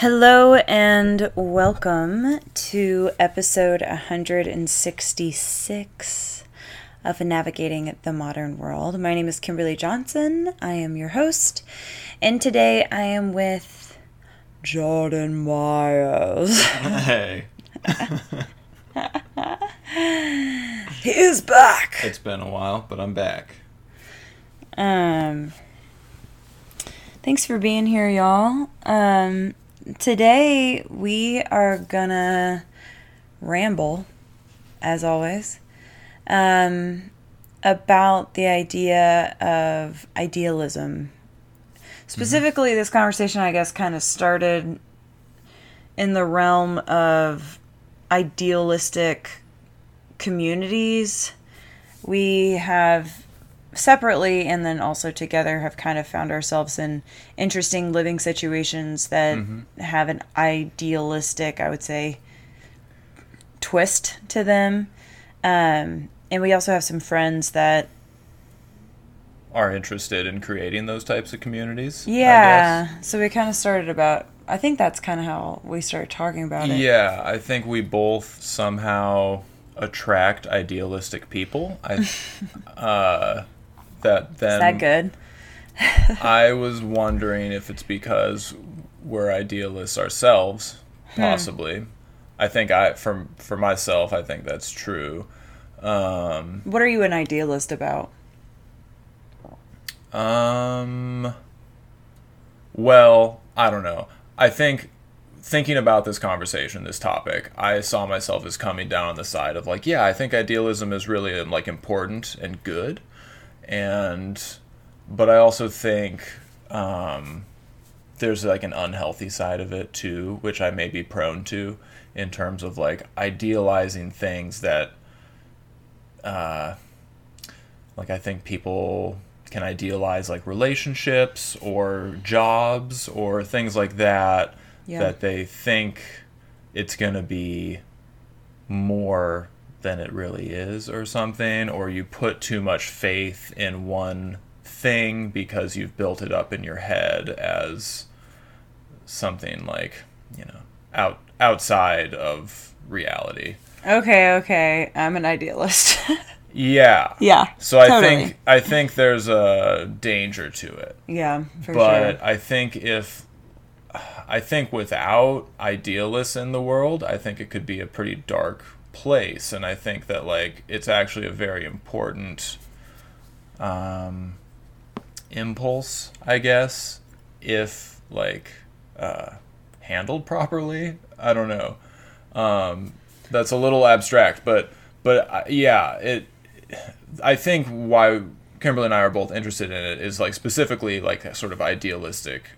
Hello and welcome to episode 166 of Navigating the Modern World. My name is Kimberly Johnson. I am your host, and today I am with Jordan Myers. Hey, he is back. it's been a while, but I'm back. Um, thanks for being here, y'all. Um, today we are gonna ramble, as always, um, about the idea of idealism. Specifically, this conversation, I guess, kind of started in the realm of idealistic communities. We have separately and then also together have kind of found ourselves in interesting living situations that have an idealistic, I would say, twist to them. Um, and we also have some friends that, Are interested in creating those types of communities? Yeah. So we kind of started about. I think that's kind of how we started talking about it. Yeah, I think we both somehow attract idealistic people. I uh, that then Is that good? I was wondering if it's because we're idealists ourselves, Hmm. possibly. I think I for for myself, I think that's true. Um, What are you an idealist about? Um. Well, I don't know. I think thinking about this conversation, this topic, I saw myself as coming down on the side of like, yeah, I think idealism is really like important and good, and but I also think um, there's like an unhealthy side of it too, which I may be prone to in terms of like idealizing things that uh, like I think people can idealize like relationships or jobs or things like that Yeah. that they think it's going to be more than it really is or something or you put too much faith in one thing because you've built it up in your head as something like you know out outside of reality Okay, okay. I'm an idealist. yeah yeah. so I totally. think I think there's a danger to it. Yeah, for but sure. I think if I think without idealists in the world, I think it could be a pretty dark place and I think that like it's actually a very important um impulse, I guess, if like uh handled properly. I don't know. Um that's a little abstract, but but uh, yeah, it I think why Kimberly and I are both interested in it is like specifically like sort of idealistic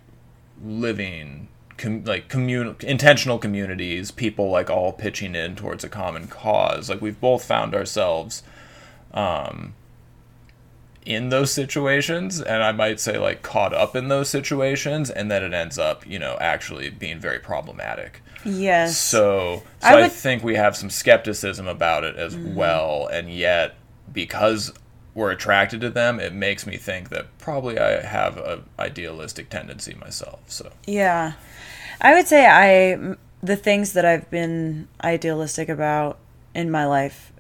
living com- like commun- intentional communities people like all pitching in towards a common cause like we've both found ourselves um in those situations and I might say like caught up in those situations and then it ends up you know actually being very problematic yes. so, so I I, think we have some skepticism about it as well, and yet because we're attracted to them, it makes me think that probably I have a idealistic tendency myself. So, Yeah. I would say I the things that I've been idealistic about in my life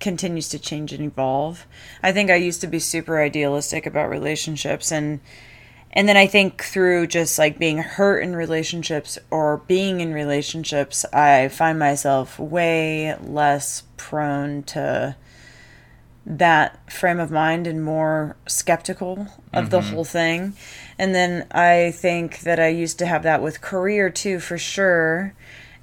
continues to change and evolve. I think I used to be super idealistic about relationships and and then I think through just like being hurt in relationships or being in relationships, I find myself way less prone to that frame of mind and more skeptical of the mm-hmm. whole thing. And then I think that I used to have that with career too, for sure.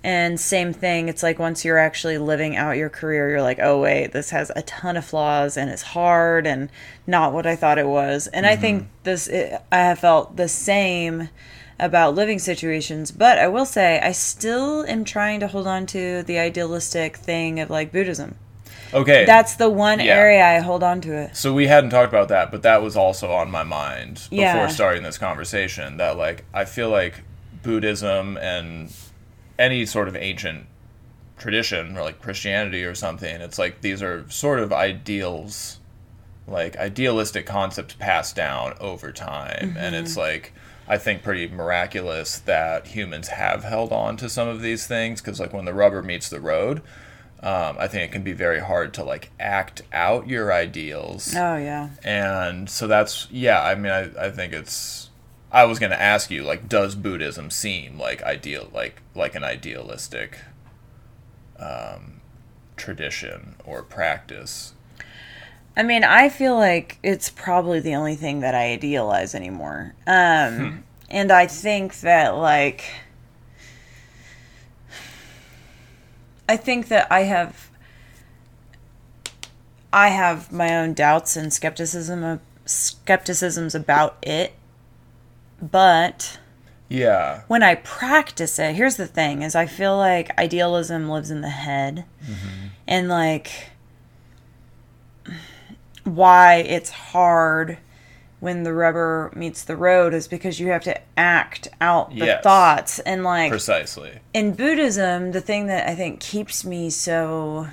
And same thing, it's like once you're actually living out your career, you're like, oh, wait, this has a ton of flaws and it's hard and not what I thought it was. And I think mm-hmm. this, it, I have felt the same about living situations. But I will say, I still am trying to hold on to the idealistic thing of like Buddhism. Okay, That's the one Yeah. area I hold on to it. so we hadn't talked about that, but that was also on my mind before Yeah. starting this conversation. That like I feel like Buddhism and any sort of ancient tradition or like Christianity or something, it's like these are sort of ideals like idealistic concepts passed down over time and mm-hmm. it's like I think pretty miraculous that humans have held on to some of these things because like when the rubber meets the road, um, I think it can be very hard to like act out your ideals. Oh yeah. And so that's yeah, I mean I, I think it's I was gonna ask you, like, does Buddhism seem like ideal like like an idealistic um, tradition or practice? I mean, I feel like it's probably the only thing that I idealize anymore. Um, hmm. And I think that, like, I think that I have, I have my own doubts and skepticism, skepticisms about it, but yeah when i practice it here's the thing is i feel like idealism lives in the head mm-hmm. and like why it's hard when the rubber meets the road is because you have to act out the yes. thoughts and like precisely in buddhism the thing that i think keeps me so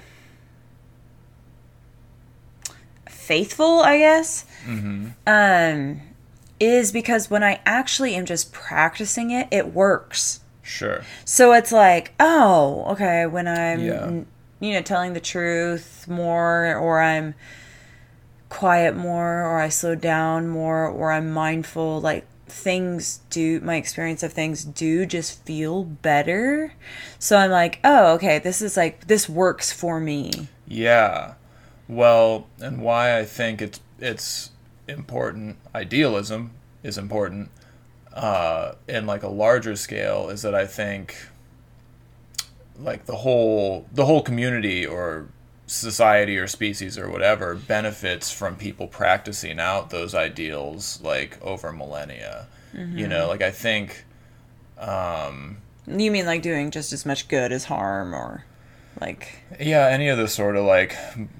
faithful i guess mm-hmm. um is because when I actually am just practicing it, it works. Sure. So it's like, oh, okay, when I'm, yeah. you know, telling the truth more, or I'm quiet more, or I slow down more, or I'm mindful, like things do, my experience of things do just feel better. So I'm like, oh, okay, this is like, this works for me. Yeah. Well, and why I think it's, it's, important idealism is important uh, in like a larger scale is that I think like the whole the whole community or society or species or whatever benefits from people practicing out those ideals like over millennia. Mm-hmm. You know, like I think um you mean like doing just as much good as harm or like yeah any of the sort of like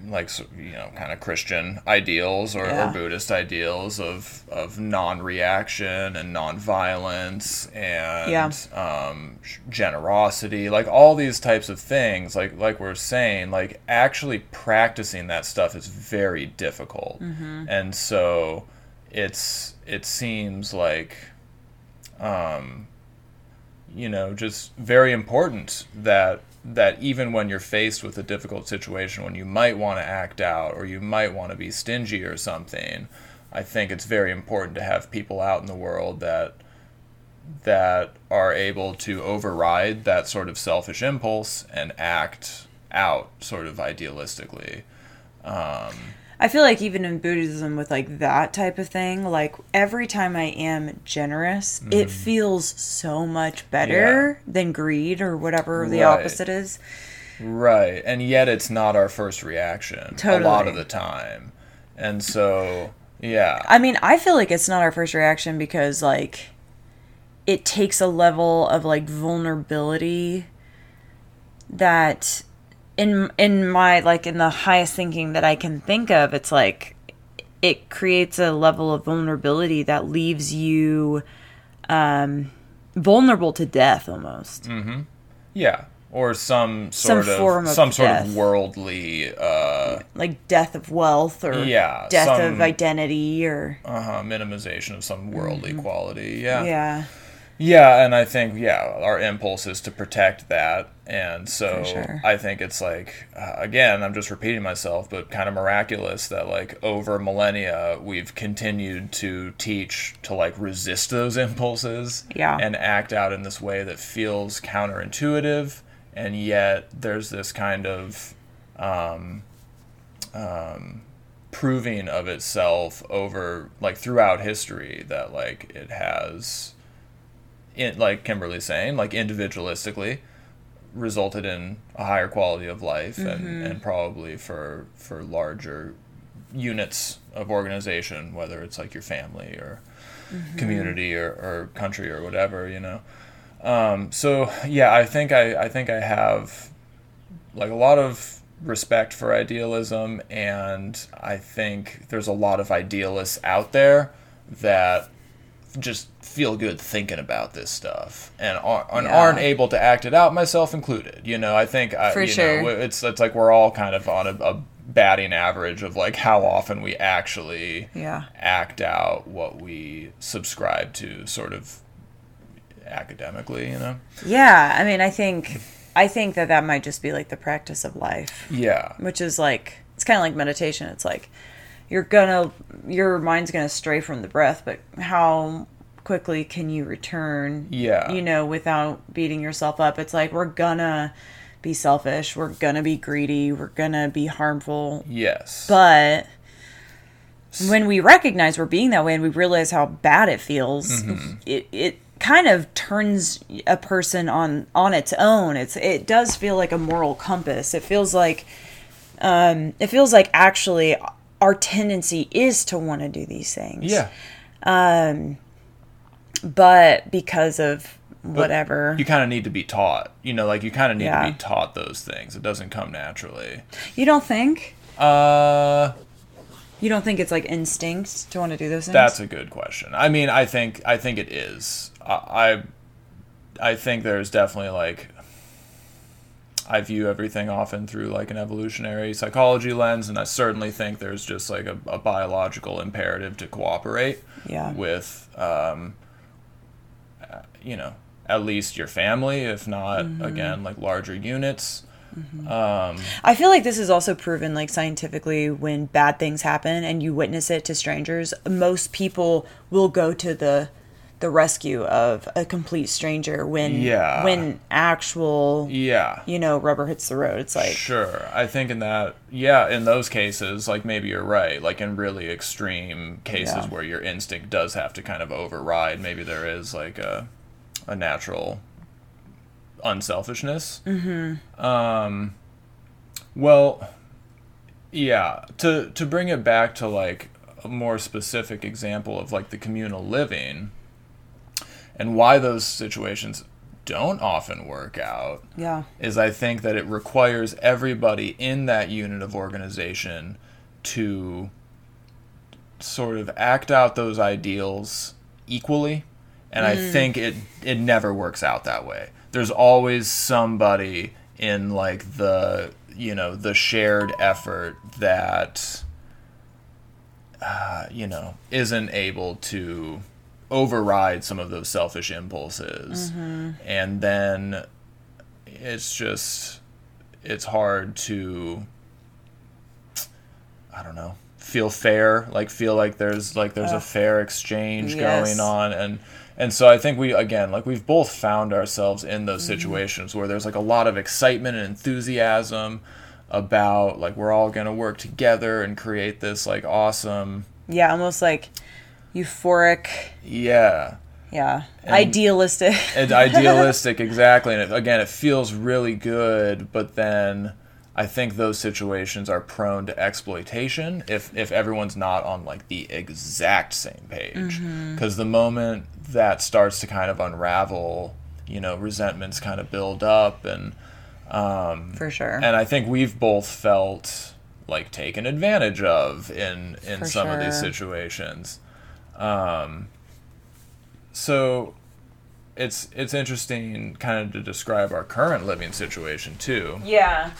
like you know kind of christian ideals or, yeah. or buddhist ideals of of non-reaction and non-violence and yeah. um, generosity like all these types of things like like we're saying like actually practicing that stuff is very difficult mm-hmm. and so it's it seems like um you know just very important that that even when you're faced with a difficult situation, when you might want to act out or you might want to be stingy or something, I think it's very important to have people out in the world that that are able to override that sort of selfish impulse and act out sort of idealistically. Um, I feel like even in Buddhism with like that type of thing, like every time I am generous, mm. it feels so much better yeah. than greed or whatever the opposite is. Right. And yet it's not our first reaction totally. a lot of the time. And so, yeah. I mean, I feel like it's not our first reaction because like it takes a level of like vulnerability that in in my like in the highest thinking that I can think of, it's like it creates a level of vulnerability that leaves you um, vulnerable to death almost. Mm-hmm. Yeah, or some sort some of, form of some death. sort of worldly, uh, like death of wealth or yeah, death some, of identity or uh-huh, minimization of some worldly mm-hmm. quality. Yeah, yeah. Yeah, and I think yeah, our impulse is to protect that, and so sure. I think it's like uh, again, I'm just repeating myself, but kind of miraculous that like over millennia we've continued to teach to like resist those impulses, yeah, and act out in this way that feels counterintuitive, and yet there's this kind of um, um, proving of itself over like throughout history that like it has in, like Kimberly's saying, like individualistically, resulted in a higher quality of life mm-hmm. and, and probably for for larger units of organization, whether it's like your family or mm-hmm. community or, or country or whatever, you know. Um, so yeah, I think I, I think I have like a lot of respect for idealism and I think there's a lot of idealists out there that just feel good thinking about this stuff and, are, and yeah. aren't able to act it out, myself included. You know, I think I, For you sure. know, it's it's like we're all kind of on a, a batting average of like how often we actually Yeah. act out what we subscribe to sort of academically, you know? Yeah, I mean, I think I think that that might just be like the practice of life, Yeah. which is like it's kind of like meditation. It's like you're gonna your mind's gonna stray from the breath, but how quickly can you return? Yeah. You know, without beating yourself up. It's like we're gonna be selfish, we're gonna be greedy, we're gonna be harmful, Yes. but when we recognize we're being that way and we realize how bad it feels it, it kind of turns a person on on its own it's it does feel like a moral compass it feels like um it feels like actually our tendency is to want to do these things yeah. but because of whatever You kind of need to be taught. You know, like you kind of need Yeah. to be taught those things. It doesn't come naturally. you don't think Uh you don't think it's like instinct to want to do those things That's a good question. I mean, I think I think it is. I I, I think there's definitely like I view everything often through like an evolutionary psychology lens, and I certainly think there's just like a, a biological imperative to cooperate Yeah. with, um, uh, you know, at least your family, if not Mm-hmm. again like larger units. Um, I feel like this is also proven like scientifically when bad things happen and you witness it to strangers, most people will go to the the rescue of a complete stranger when Yeah. when actual yeah. you know rubber hits the road. It's like Sure. I think in that, yeah, in those cases, like maybe you're right. Like in really extreme cases Yeah. where your instinct does have to kind of override, maybe there is like a, a natural unselfishness. Mm-hmm. Um, well, yeah. To to bring it back to like a more specific example of like the communal living, and why those situations don't often work out yeah. is I think that it requires everybody in that unit of organization to sort of act out those ideals equally. And I think it it never works out that way. There's always somebody in like the you know the shared effort that uh, you know isn't able to override some of those selfish impulses. Mm-hmm. And then it's just it's hard to i don't know feel fair like feel like there's like there's a fair exchange Yes. going on. And and so i think we again like we've both found ourselves in those mm-hmm. situations where there's like a lot of excitement and enthusiasm about like we're all going to work together and create this like awesome Yeah, almost like euphoric. yeah Yeah. Idealistic. it's idealistic exactly and it, again it feels really good but then i think those situations are prone to exploitation if if everyone's not on like the exact same page mm-hmm. because the moment that starts to kind of unravel you know resentments kind of build up and um, for sure. and i think we've both felt like taken advantage of in in For some of these situations um so it's it's interesting kind of to describe our current living situation too yeah.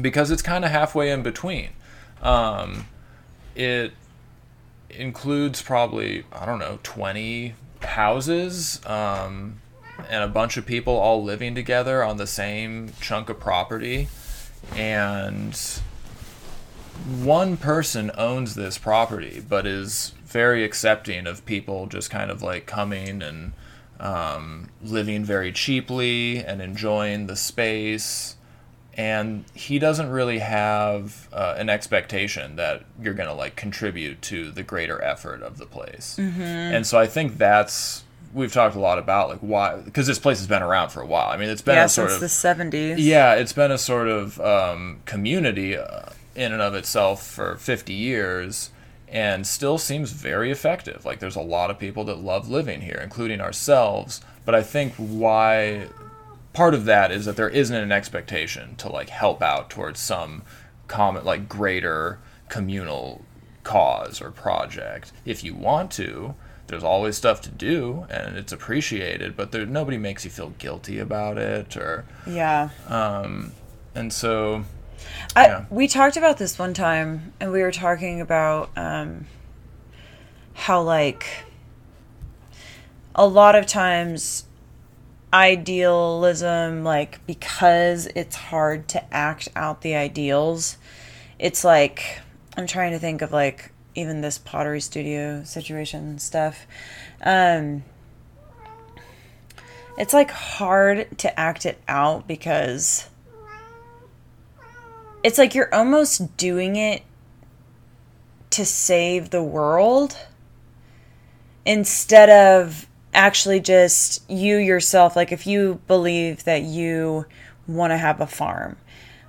because it's kind of halfway in between. Um, it includes probably I don't know twenty houses um, and a bunch of people all living together on the same chunk of property, and one person owns this property but is very accepting of people just kind of like coming and um, living very cheaply and enjoying the space. And he doesn't really have uh, an expectation that you're going to like contribute to the greater effort of the place. And so i think that's we've talked a lot about like why because this place has been around for a while. I mean it's been Yeah, a sort since of the 70s. yeah, it's been a sort of um, community uh, in and of itself for 50 years and still seems very effective. Like, there's a lot of people that love living here, including ourselves. But I think why part of that is that there isn't an expectation to like help out towards some common, like, greater communal cause or project. If you want to, there's always stuff to do and it's appreciated, but there, nobody makes you feel guilty about it or Yeah. Um, and so I, Yeah. We talked about this one time, and we were talking about um, how, like, a lot of times idealism, like, because it's hard to act out the ideals, it's like, I'm trying to think of, like, even this pottery studio situation stuff. Um, it's like hard to act it out because it's like you're almost doing it to save the world instead of actually just you yourself like if you believe that you want to have a farm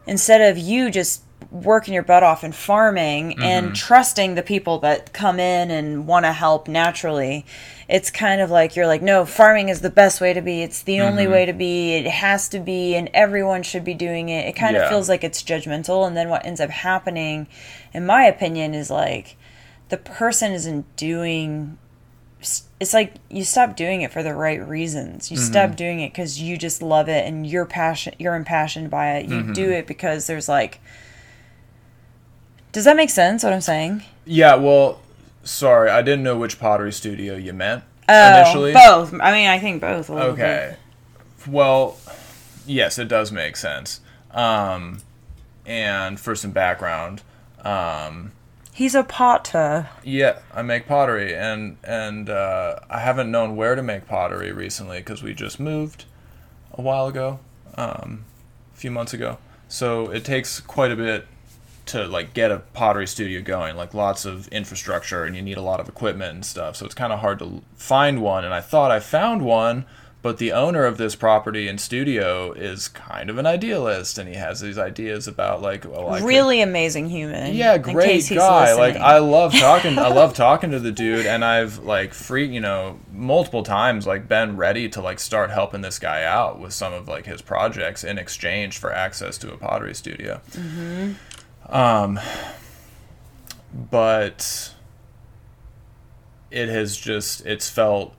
instead of you just working your butt off and farming and mm-hmm. trusting the people that come in and want to help naturally it's kind of like you're like no farming is the best way to be. It's the only mm-hmm. way to be. It has to be and everyone should be doing it. It kind Yeah. of feels like it's judgmental. And then what ends up happening in my opinion is like the person isn't doing it's like you stop doing it for the right reasons. You mm-hmm. stop doing it because you just love it and you're passion you're impassioned by it. You do it because there's like Does that make sense what I'm saying? Yeah, well, sorry, I didn't know which pottery studio you meant Oh, initially. both. I mean, I think both. Little bit. Okay. Well, yes, it does make sense. Um, and for some background, um, He's a potter. yeah, I make pottery, and and uh, I haven't known where to make pottery recently because we just moved a while ago, um, a few months ago. So it takes quite a bit to like get a pottery studio going, like lots of infrastructure, and you need a lot of equipment and stuff. So it's kind of hard to find one. And I thought I found one, but the owner of this property and studio is kind of an idealist, and he has these ideas about like, well, I could- really amazing human. yeah, great guy. Like. I love talking. I love talking to the dude, and I've like free, you know, multiple times like been ready to like start helping this guy out with some of like his projects in exchange for access to a pottery studio. Mm-hmm. Um, but it has just it's felt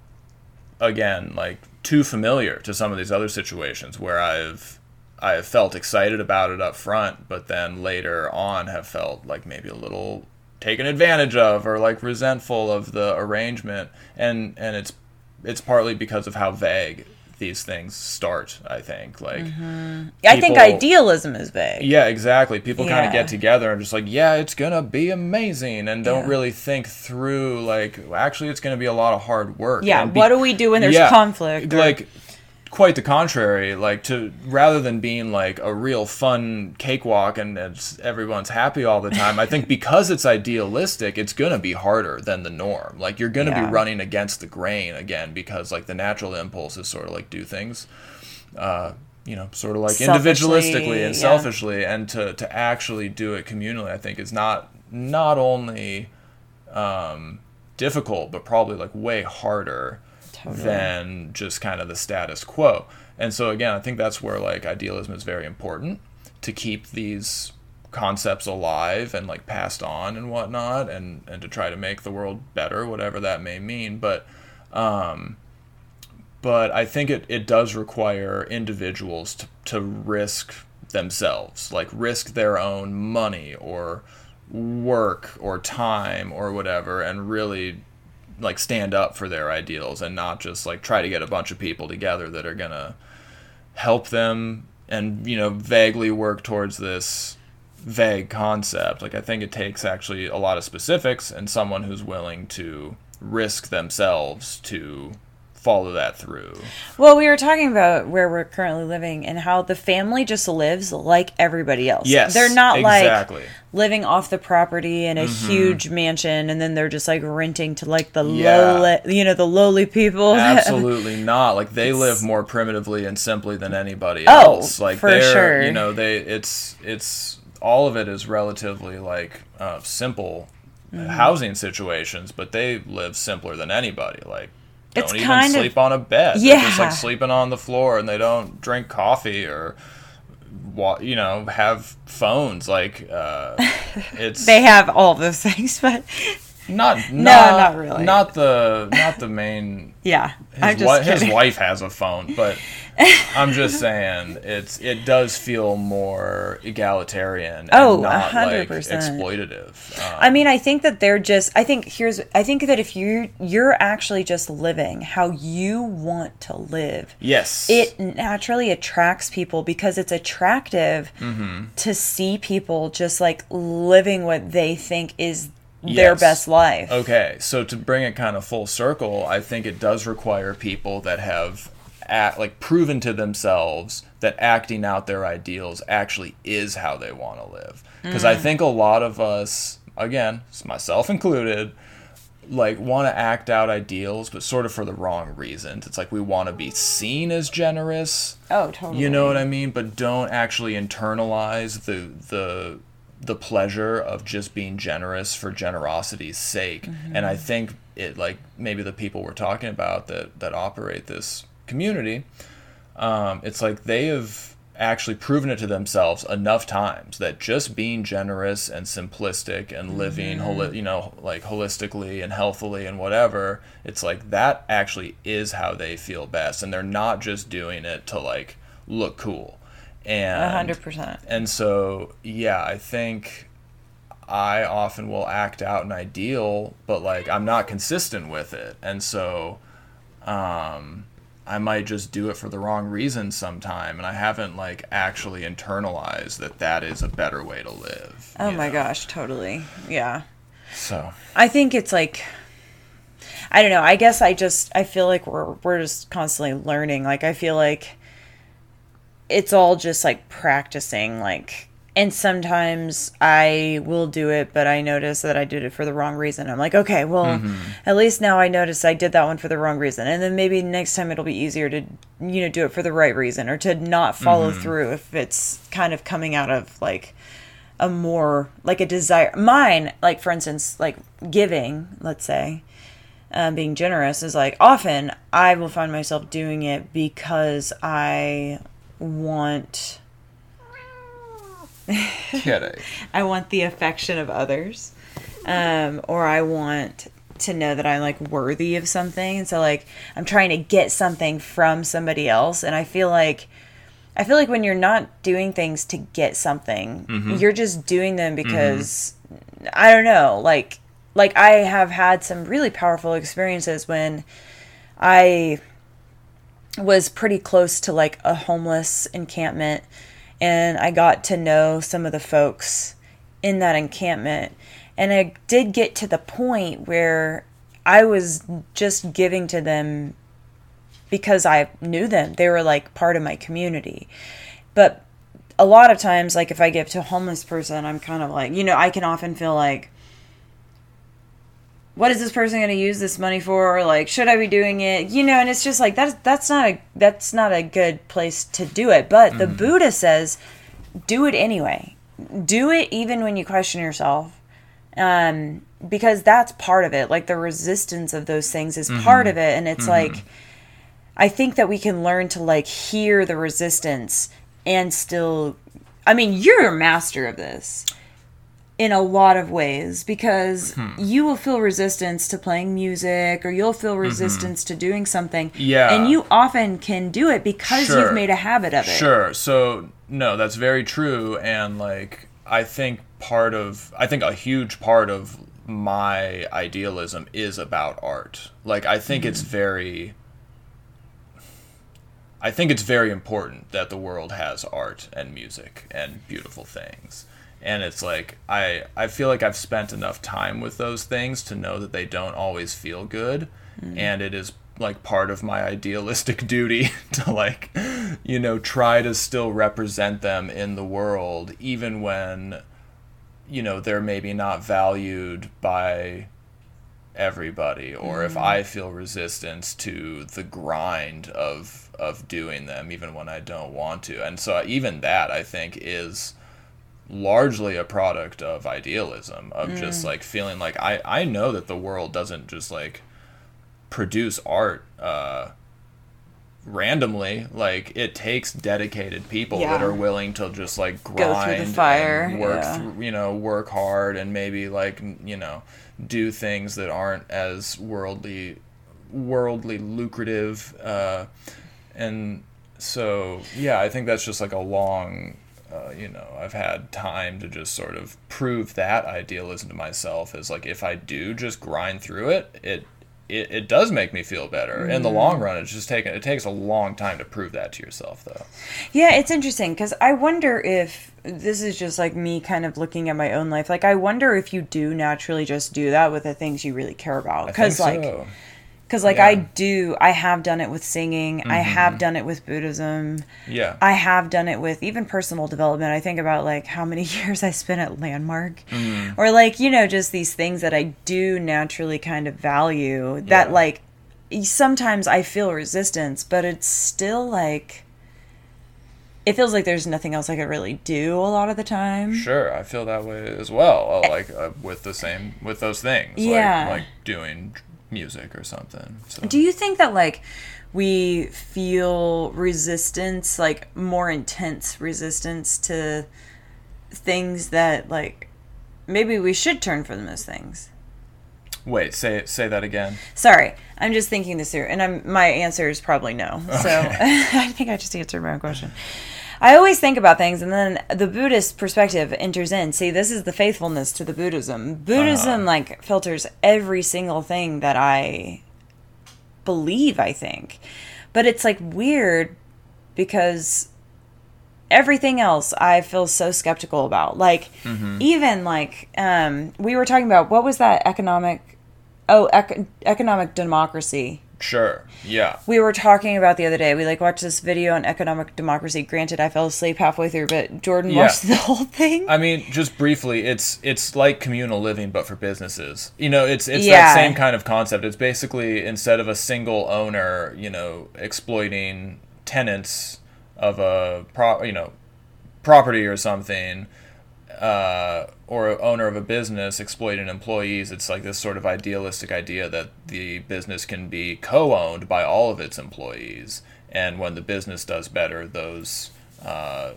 again like too familiar to some of these other situations where I've I have felt excited about it up front, but then later on have felt like maybe a little taken advantage of or like resentful of the arrangement. And and it's it's partly because of how vague these things start, I think. Like mm-hmm. I think idealism is vague. yeah, exactly. People kind of get together and just like, yeah, it's gonna be amazing, and don't Yeah. really think through like, actually, it's gonna be a lot of hard work. Yeah, be- what do we do when there's Yeah, conflict? or- Like, quite the contrary. Like to rather than being like a real fun cakewalk and it's, everyone's happy all the time. I think because it's idealistic, it's gonna be harder than the norm. Like you're gonna Yeah. be running against the grain again because like the natural impulse is sort of like do things. Uh, you know, sort of like Selfishly, individualistically and yeah. selfishly, and to, to actually do it communally, I think is not not only um, difficult, but probably like way harder Totally. than just kind of the status quo. And so again, I think that's where like idealism is very important to keep these concepts alive and like passed on and whatnot and and to try to make the world better whatever that may mean but um but I think it, it does require individuals to, to risk themselves, like risk their own money or work or time or whatever, and really like stand up for their ideals and not just like try to get a bunch of people together that are gonna help them and you know vaguely work towards this vague concept. Like I think it takes actually a lot of specifics and someone who's willing to risk themselves to follow that through. Well, we were talking about where we're currently living and how the family just lives like everybody else. Yes, They're not exactly. like living off the property in a huge mansion and then they're just like renting to like the Yeah. lowly, you know, the lowly people. Absolutely not. Like they live more primitively and simply than anybody Oh, else. Like for they're, sure. you know, they it's it's all of it is relatively like uh, simple Mm-hmm. housing situations, but they live simpler than anybody. Like don't It's even kind of- sleep on a bed. They're just like sleeping on the floor, and they don't drink coffee or. You know, have phones like uh, it's they have all those things, but not No, not not really. not the not the main Yeah, his, wi- his wife has a phone, but I'm just saying it's it does feel more egalitarian. And Oh, not like 100%. exploitative. Um, I mean, I think that they're just. I think here's. I think that if you you're actually just living how you want to live, yes, it naturally attracts people because it's attractive Mm-hmm. to see people just like living what they think is their best life. Okay, so to bring it kind of full circle, I think it does require people that have act, like proven to themselves that acting out their ideals actually is how they want to live. Because I mm. think a lot of us, again, myself included, like want to act out ideals, but sort of for the wrong reasons. It's like we want to be seen as generous. Oh, totally. You know what I mean? But don't actually internalize the the the pleasure of just being generous for generosity's sake. Mm-hmm. And I think it like maybe the people we're talking about that that operate this community, um, it's like they have actually proven it to themselves enough times that just being generous and simplistic and living holi- you know like holistically and healthily and whatever it's like that actually is how they feel best and they're not just doing it to like look cool and A hundred percent. and so, yeah, I think I often will act out an ideal, but like I'm not consistent with it. And so, um, I might just do it for the wrong reasons sometime. And I haven't like actually internalized that that is a better way to live. Oh my know? gosh, totally. Yeah. So, I think it's like I don't know. I guess I just I feel like we're we're just constantly learning. Like I feel like it's all just like practicing like and sometimes I will do it, but I notice that I did it for the wrong reason. I'm like, okay, well, at least now I notice I did that one for the wrong reason. And then maybe next time it'll be easier to, you know, do it for the right reason or to not follow through if it's kind of coming out of like a more like a desire mine like for instance like giving let's say um, being generous is like often i will find myself doing it because i want kidding. i want the affection of others um, or i want to know that i'm like worthy of something. And so like i'm trying to get something from somebody else. And i feel like I feel like when you're not doing things to get something, you're just doing them because I don't know, like like I have had some really powerful experiences when I was pretty close to like a homeless encampment and I got to know some of the folks in that encampment and I did get to the point where I was just giving to them because I knew them. They were like part of my community. But a lot of times, like if I give to a homeless person, I'm kind of like, you know, I can often feel like, what is this person going to use this money for? Or like, should I be doing it? You know, and it's just like that's that's not a that's not a good place to do it. But the mm. Buddha says, do it anyway. Do it even when you question yourself um, because that's part of it. Like the resistance of those things is mm-hmm. part of it, and it's mm-hmm. like I think that we can learn to like hear the resistance and still. I mean, you're a master of this in a lot of ways because hmm. you will feel resistance to playing music or you'll feel mm-hmm. resistance to doing something. Yeah. And you often can do it because Sure. you've made a habit of it. Sure. So no, that's very true, and like I think part of I think a huge part of my idealism is about art. Like I think it's hmm. very I think it's very important that the world has art and music and beautiful things. And it's like I I feel like I've spent enough time with those things to know that they don't always feel good. Mm. And it is like part of my idealistic duty to like you know try to still represent them in the world even when you know they're maybe not valued by everybody or if mm. I feel resistance to the grind of of doing them even when I don't want to. And so even that I think is largely a product of idealism of just like feeling like I I know that the world doesn't just like produce art uh randomly. Like it takes dedicated people that are willing to just like grind the fire, and work yeah. through, you know work hard and maybe like you know do things that aren't as worldly worldly lucrative uh, and so yeah i think that's just like a long uh, you know i've had time to just sort of prove that idealism to myself is like if i do just grind through it it it, it does make me feel better in the long run it's just taken it takes a long time to prove that to yourself though Yeah, it's interesting because I wonder if this is just like me kind of looking at my own life. Like, I wonder if you do naturally just do that with the things you really care about. Because, like, so. Because like Yeah. I do, I have done it with singing. I have done it with Buddhism. yeah I have done it with even personal development. I think about like how many years I spent at Landmark, or like you know just these things that I do naturally kind of value. That Yeah. like sometimes I feel resistance, but it's still like it feels like there's nothing else I could really do a lot of the time. Sure, I feel that way as well. uh, Like uh, with the same with those things, Yeah. like, like doing music or something. So. Do you think that like we feel resistance, like more intense resistance to things that like maybe we should turn from those things? Wait, say say that again. Sorry, I'm just thinking this through, and I'm my answer is probably no. So I think I just answered my own question. I always think about things, and then the Buddhist perspective enters in. See, this is the faithfulness to the Buddhism. Buddhism like filters every single thing that I believe. I think, but it's like weird because everything else I feel so skeptical about. Like even like um we were talking about what was that economic oh ec- economic democracy. Sure. Yeah. We were talking about the other day. We like watched this video on economic democracy. Granted, I fell asleep halfway through, but Jordan Yeah. watched the whole thing. I mean, just briefly, it's it's like communal living, but for businesses. You know, it's it's Yeah. that same kind of concept. It's basically instead of a single owner, you know, exploiting tenants of a pro, you know, property or something, uh, or owner of a business exploiting employees. It's like this sort of idealistic idea that the business can be co-owned by all of its employees, and when the business does better, those uh,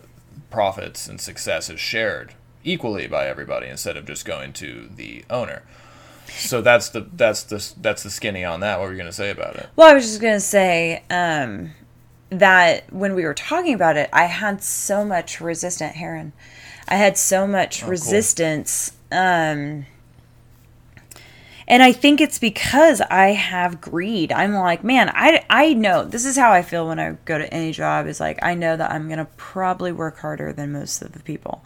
profits and success is shared equally by everybody instead of just going to the owner. So that's the that's the that's the skinny on that. What were you gonna say about it? Well, I was just gonna say um, that when we were talking about it, I had so much resistant heron. I had so much resistance, um, and I think it's because I have greed. I'm like, man, I I know this is how I feel when I go to any job. Is like I know that I'm gonna probably work harder than most of the people,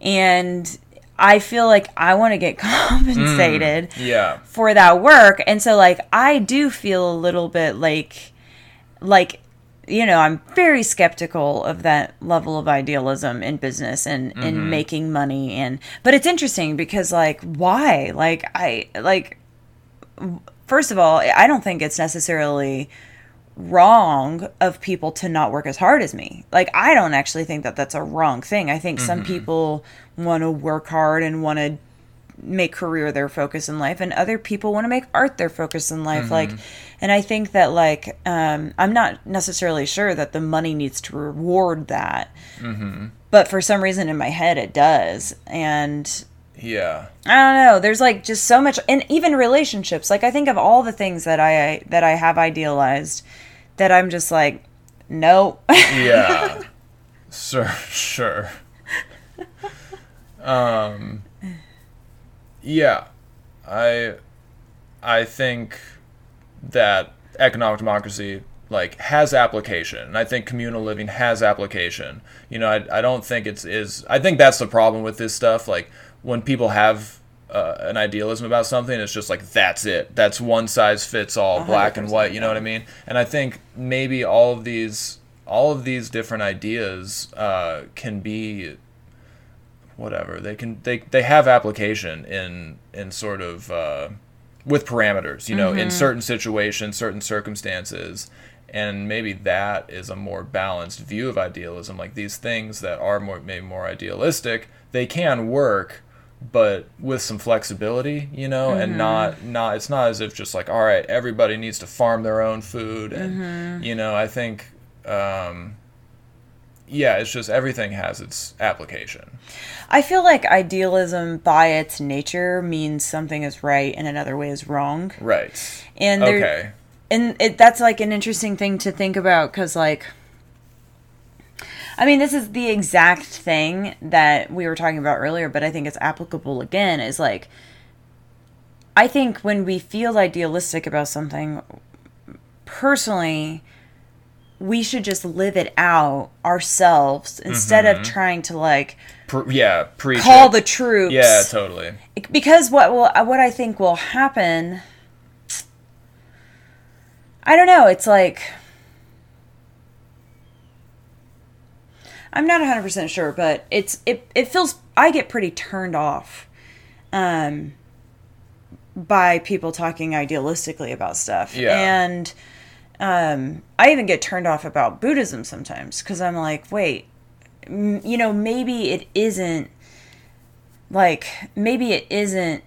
and I feel like I want to get compensated Yeah. for that work and so like i do feel a little bit like like you know i'm very skeptical of that level of idealism in business and in mm-hmm. making money and but it's interesting because like why like i like first of all i don't think it's necessarily wrong of people to not work as hard as me. Like I don't actually think that that's a wrong thing. I think some mm-hmm. people want to work hard and want to make career their focus in life and other people want to make art their focus in life like and I think that like um I'm not necessarily sure that the money needs to reward that. But for some reason in my head it does. And Yeah. I don't know. There's like just so much, and even relationships. Like I think of all the things that I that I have idealized, that I'm just like, no. Yeah. sure. Sure. Um. Yeah, I, I think that economic democracy like has application, and I think communal living has application. You know, I, I don't think it's is. I think that's the problem with this stuff. Like when people have uh, an idealism about something, it's just like that's it. That's one size fits all, black and white. You know what I mean? And I think maybe all of these all of these different ideas uh, can be whatever. They can they they have application in in sort of uh, with parameters you know in certain situations certain circumstances. And maybe that is a more balanced view of idealism. Like these things that are more maybe more idealistic they can work but with some flexibility you know and not not it's not as if just like all right everybody needs to farm their own food and you know i think um yeah, it's just everything has its application. I feel like idealism by its nature means something is right and another way is wrong. Right. And there, Okay. and it, that's like an interesting thing to think about because like i mean this is the exact thing that we were talking about earlier but i think it's applicable again is like i think when we feel idealistic about something personally we should just live it out ourselves instead of trying to like Pr- yeah, preach. call it. the troops Yeah, totally. because what will what I think will happen I don't know, it's like I'm not 100% sure, but it's it it feels I get pretty turned off um by people talking idealistically about stuff. Yeah. And um I even get turned off about Buddhism sometimes cuz I'm like, wait, m- you know, maybe it isn't like maybe it isn't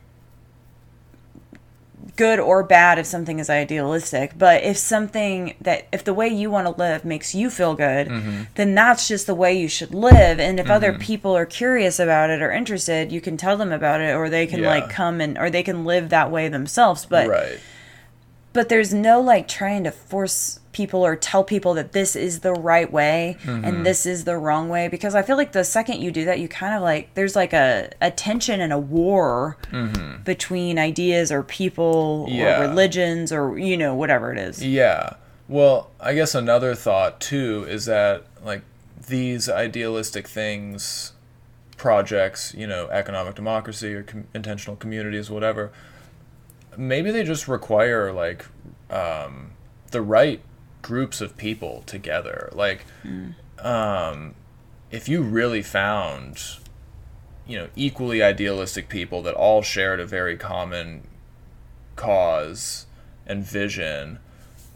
good or bad if something is idealistic but if something that if the way you want to live makes you feel good then that's just the way you should live and if other people are curious about it or interested you can tell them about it or they can Yeah. like come and or they can live that way themselves but right. But there's no like trying to force people or tell people that this is the right way Mm-hmm. and this is the wrong way because i feel like the second you do that you kind of like there's like a, a tension and a war between ideas or people Mm-hmm. Yeah. or religions or you know whatever it is Yeah. Well, I guess another thought too is that like these idealistic things, projects, you know, economic democracy or com- intentional communities, whatever, maybe they just require like um, the right groups of people together. Like, um, if you really found, you know, equally idealistic people that all shared a very common cause and vision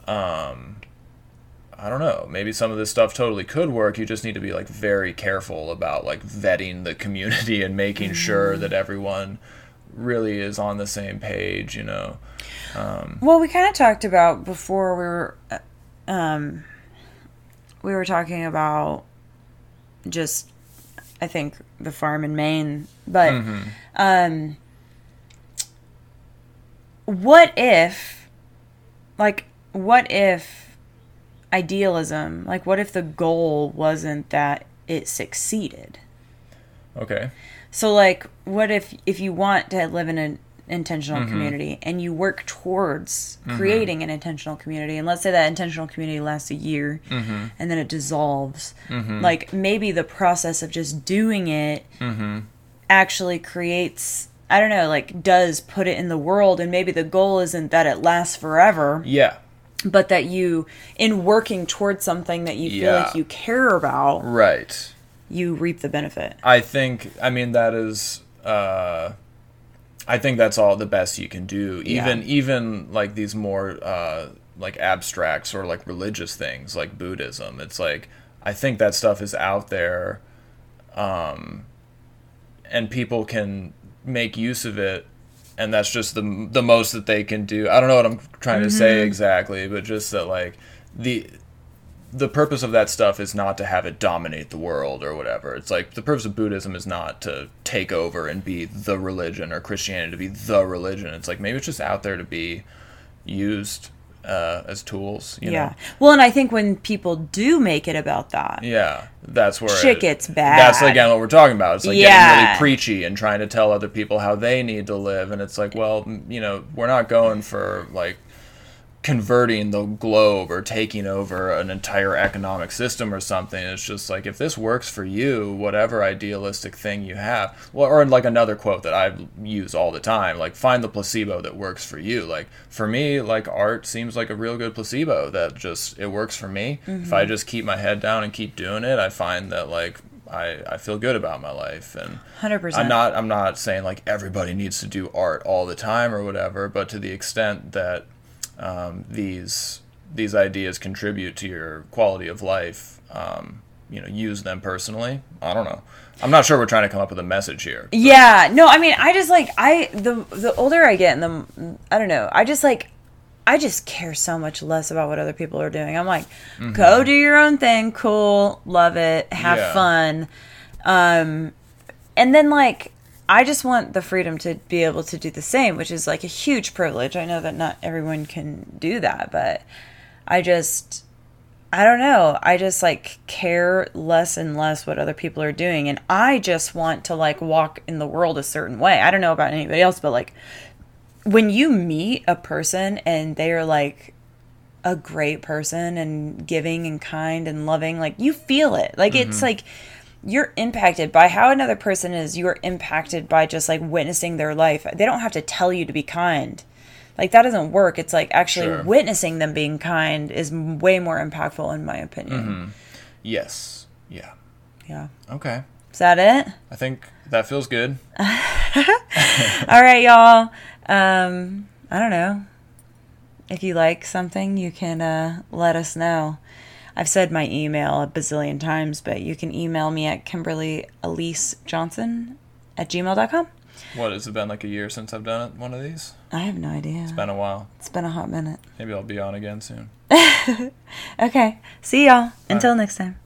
um i don't know. Maybe some of this stuff totally could work. You just need to be like very careful about like vetting the community and making sure that everyone really is on the same page you know? Um, well we kind of talked about before we were uh, um we were talking about just i think the farm in maine but um what if like what if idealism like what if the goal wasn't that it succeeded? Okay so like what if if you want to live in an intentional mm-hmm. community and you work towards mm-hmm. creating an intentional community and let's say that intentional community lasts a year mm-hmm. and then it dissolves like maybe the process of just doing it actually creates I don't know like does put it in the world and maybe the goal isn't that it lasts forever. Yeah. But that you in working towards something that you feel like you care about right you reap the benefit I think I mean that is uh I think that's all the best you can do. Even Yeah. even like these more uh like abstracts or like religious things like Buddhism. It's like I think that stuff is out there um and people can make use of it and that's just the the most that they can do. I don't know what I'm trying to say exactly, but just that like the the purpose of that stuff is not to have it dominate the world or whatever. It's like the purpose of Buddhism is not to take over and be the religion or Christianity to be the religion. It's like maybe it's just out there to be used uh, as tools. You yeah Know? well and i think when people do make it about that Yeah. That's where Shit it- gets bad. That's again what we're talking about. It's like getting really preachy and trying to tell other people how they need to live, and it's like, well, you know, we're not going for like converting the globe or taking over an entire economic system or something. It's just like if this works for you, whatever idealistic thing you have, well, or like another quote that I use all the time, like find the placebo that works for you. Like for me, like art seems like a real good placebo that just it works for me. If I mm-hmm. just keep my head down and keep doing it, I find that like I, I feel good about my life and 100% I'm not I'm not saying like everybody needs to do art all the time or whatever, but to the extent that um, these these ideas contribute to your quality of life, um, you know, use them personally. I don't know. I'm not sure we're trying to come up with a message here. Yeah, no, I mean, I just like I the the older I get, and the I don't know, I just like I just care so much less about what other people are doing. I'm like, Mm-hmm. go do your own thing, cool, love it, have Yeah. fun. Um, and then like I just want the freedom to be able to do the same, which is like a huge privilege. I know that not everyone can do that, but I just I don't know. I just like care less and less what other people are doing and I just want to like walk in the world a certain way. I don't know about anybody else, but like when you meet a person and they are like a great person and giving and kind and loving, like you feel it. Like it's mm-hmm. like you're impacted by how another person is. You're impacted by just like witnessing their life. They don't have to tell you to be kind. Like that doesn't work. It's like actually Sure. witnessing them being kind is way more impactful in my opinion. Yes. Yeah. Yeah. Okay. Is that it? I think that feels good. All right, y'all. Um, I don't know. If you like something, you can uh, let us know. I've said my email a bazillion times, but you can email me at Kimberly Elise Johnson at gmail.com. What has it been like a year since I've done it, one of these? I have no idea. It's been a while. it's been a hot minute. Maybe I'll be on again soon. Okay. See y'all. Until next time.